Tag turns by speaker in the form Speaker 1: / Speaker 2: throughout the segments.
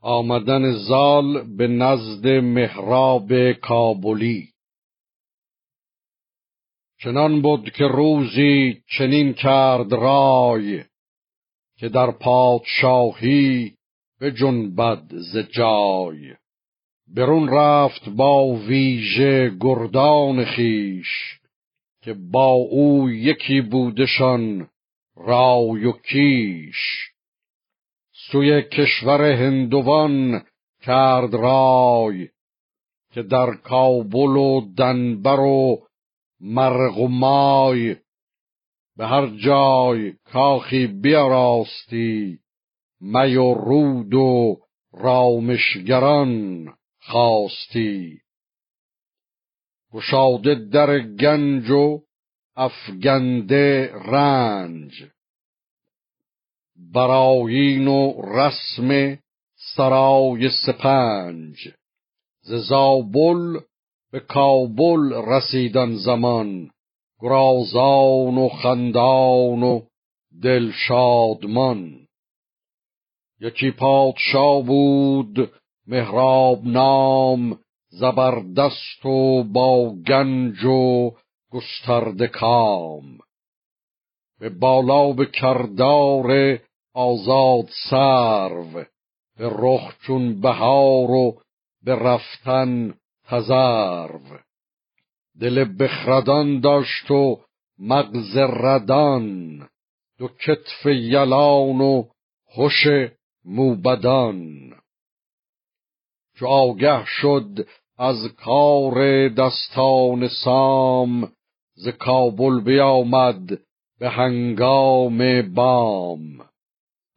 Speaker 1: آمدن زال به نزد مهراب کابلی. چنان بود که روزی چنین کرد رای که در پادشاهی به جنبد ز جای. برون رفت با ویژه گردان خیش که با او یکی بودشان رای و کیش. سوی کشور هندوان کرد رای که در کابل و دنبر و مرغ و مای به هر جای کاخی بیاراستی می و رود و رامشگران خواستی. گشاده در گنج و افگنده رنج. براین و رسم سرای سپنج. ز زابل به کابل رسیدن زمان. گرازان و خندان و دل شادمان. یکی پادشاه بود مهراب نام زبردست و با گنج و گسترده کام. به بالا به کردار آزاد سرو به رخ چون بهار و به رفتن تزرو دل بخردان داشت و مغز ردان دو کتف یلان و خوش موبدان. چو آگه شد از کار دستان سام ز کابل بیامد به هنگام بام.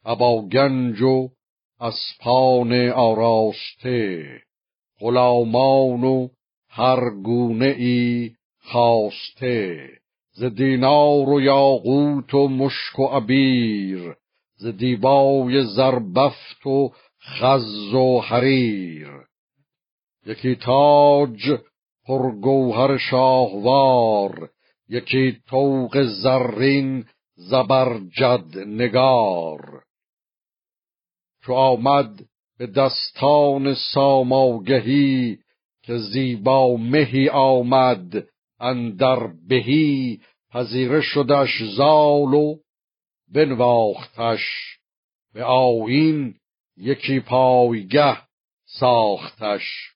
Speaker 1: ابا گنج و اسپان آراسته غلامان و هر گونه ای خواسته ز دینار و یاقوت و مشک و عبیر ز دیبای زربفت و خز و حریر. یکی تاج پرگوهر شاهوار یکی توق زرین زبرجد نگار. چو آمد به دستان ساماگهی که زیبا مهی آمد اندر بهی پذیره شدش زال و بنواختش به آیین یکی پایگه ساختش.